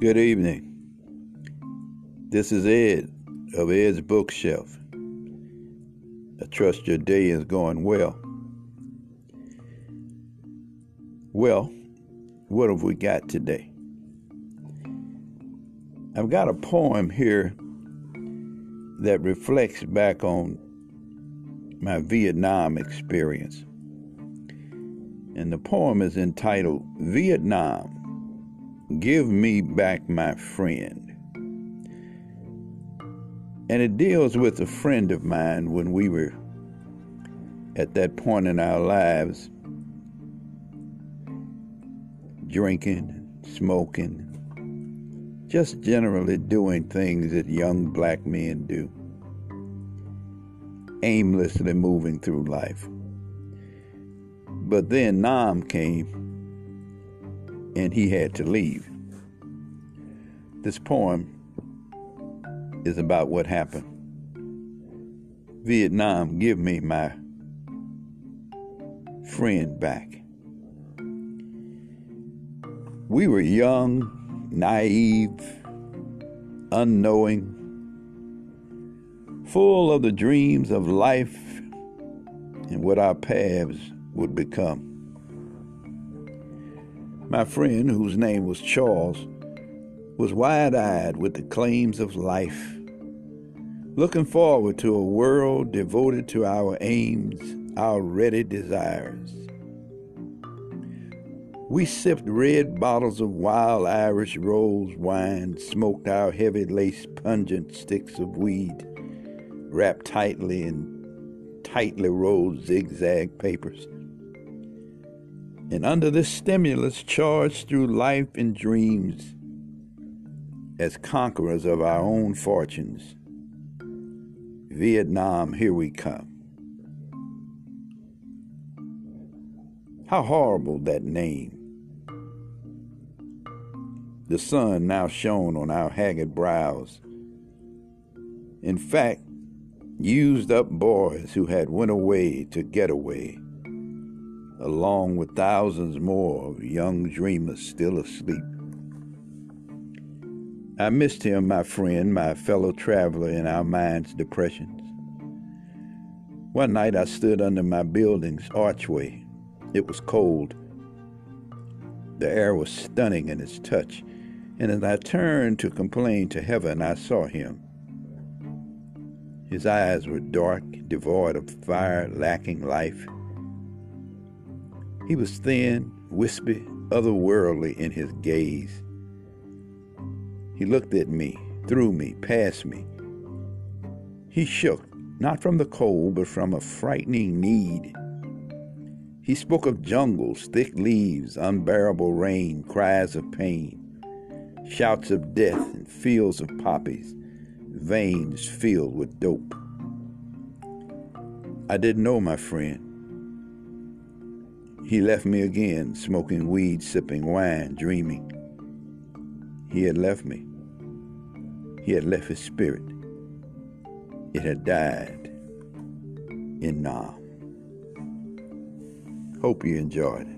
Good evening. This is Ed of Ed's Bookshelf. I trust your day is going well. Well, what have we got today? I've got a poem here that reflects back on my Vietnam experience. And the poem is entitled Vietnam Give Me Back My Friend. And it deals with a friend of mine when we were at that point in our lives drinking, smoking, just generally doing things that young black men do, aimlessly moving through life. But then Nam came and he had to leave. This poem is about what happened. Vietnam, give me my friend back. We were young, naive, unknowing, full of the dreams of life and what our paths would become. My friend, whose name was Charles, was wide eyed with the claims of life, looking forward to a world devoted to our aims, our ready desires. We sipped red bottles of wild Irish rose wine, smoked our heavy lace pungent sticks of weed, wrapped tightly in tightly rolled zigzag papers and under this stimulus charged through life and dreams as conquerors of our own fortunes. Vietnam, here we come. How horrible that name. The sun now shone on our haggard brows. In fact, used up boys who had went away to get away along with thousands more of young dreamers still asleep. I missed him, my friend, my fellow traveler in our mind's depressions. One night I stood under my building's archway. It was cold. The air was stunning in its touch, and as I turned to complain to heaven, I saw him. His eyes were dark, devoid of fire, lacking life. He was thin, wispy, otherworldly in his gaze. He looked at me, through me, past me. He shook, not from the cold, but from a frightening need. He spoke of jungles, thick leaves, unbearable rain, cries of pain, shouts of death, and fields of poppies, veins filled with dope. I didn't know my friend. He left me again, smoking weed, sipping wine, dreaming. He had left me. He had left his spirit. It had died in Nam. Hope you enjoyed it.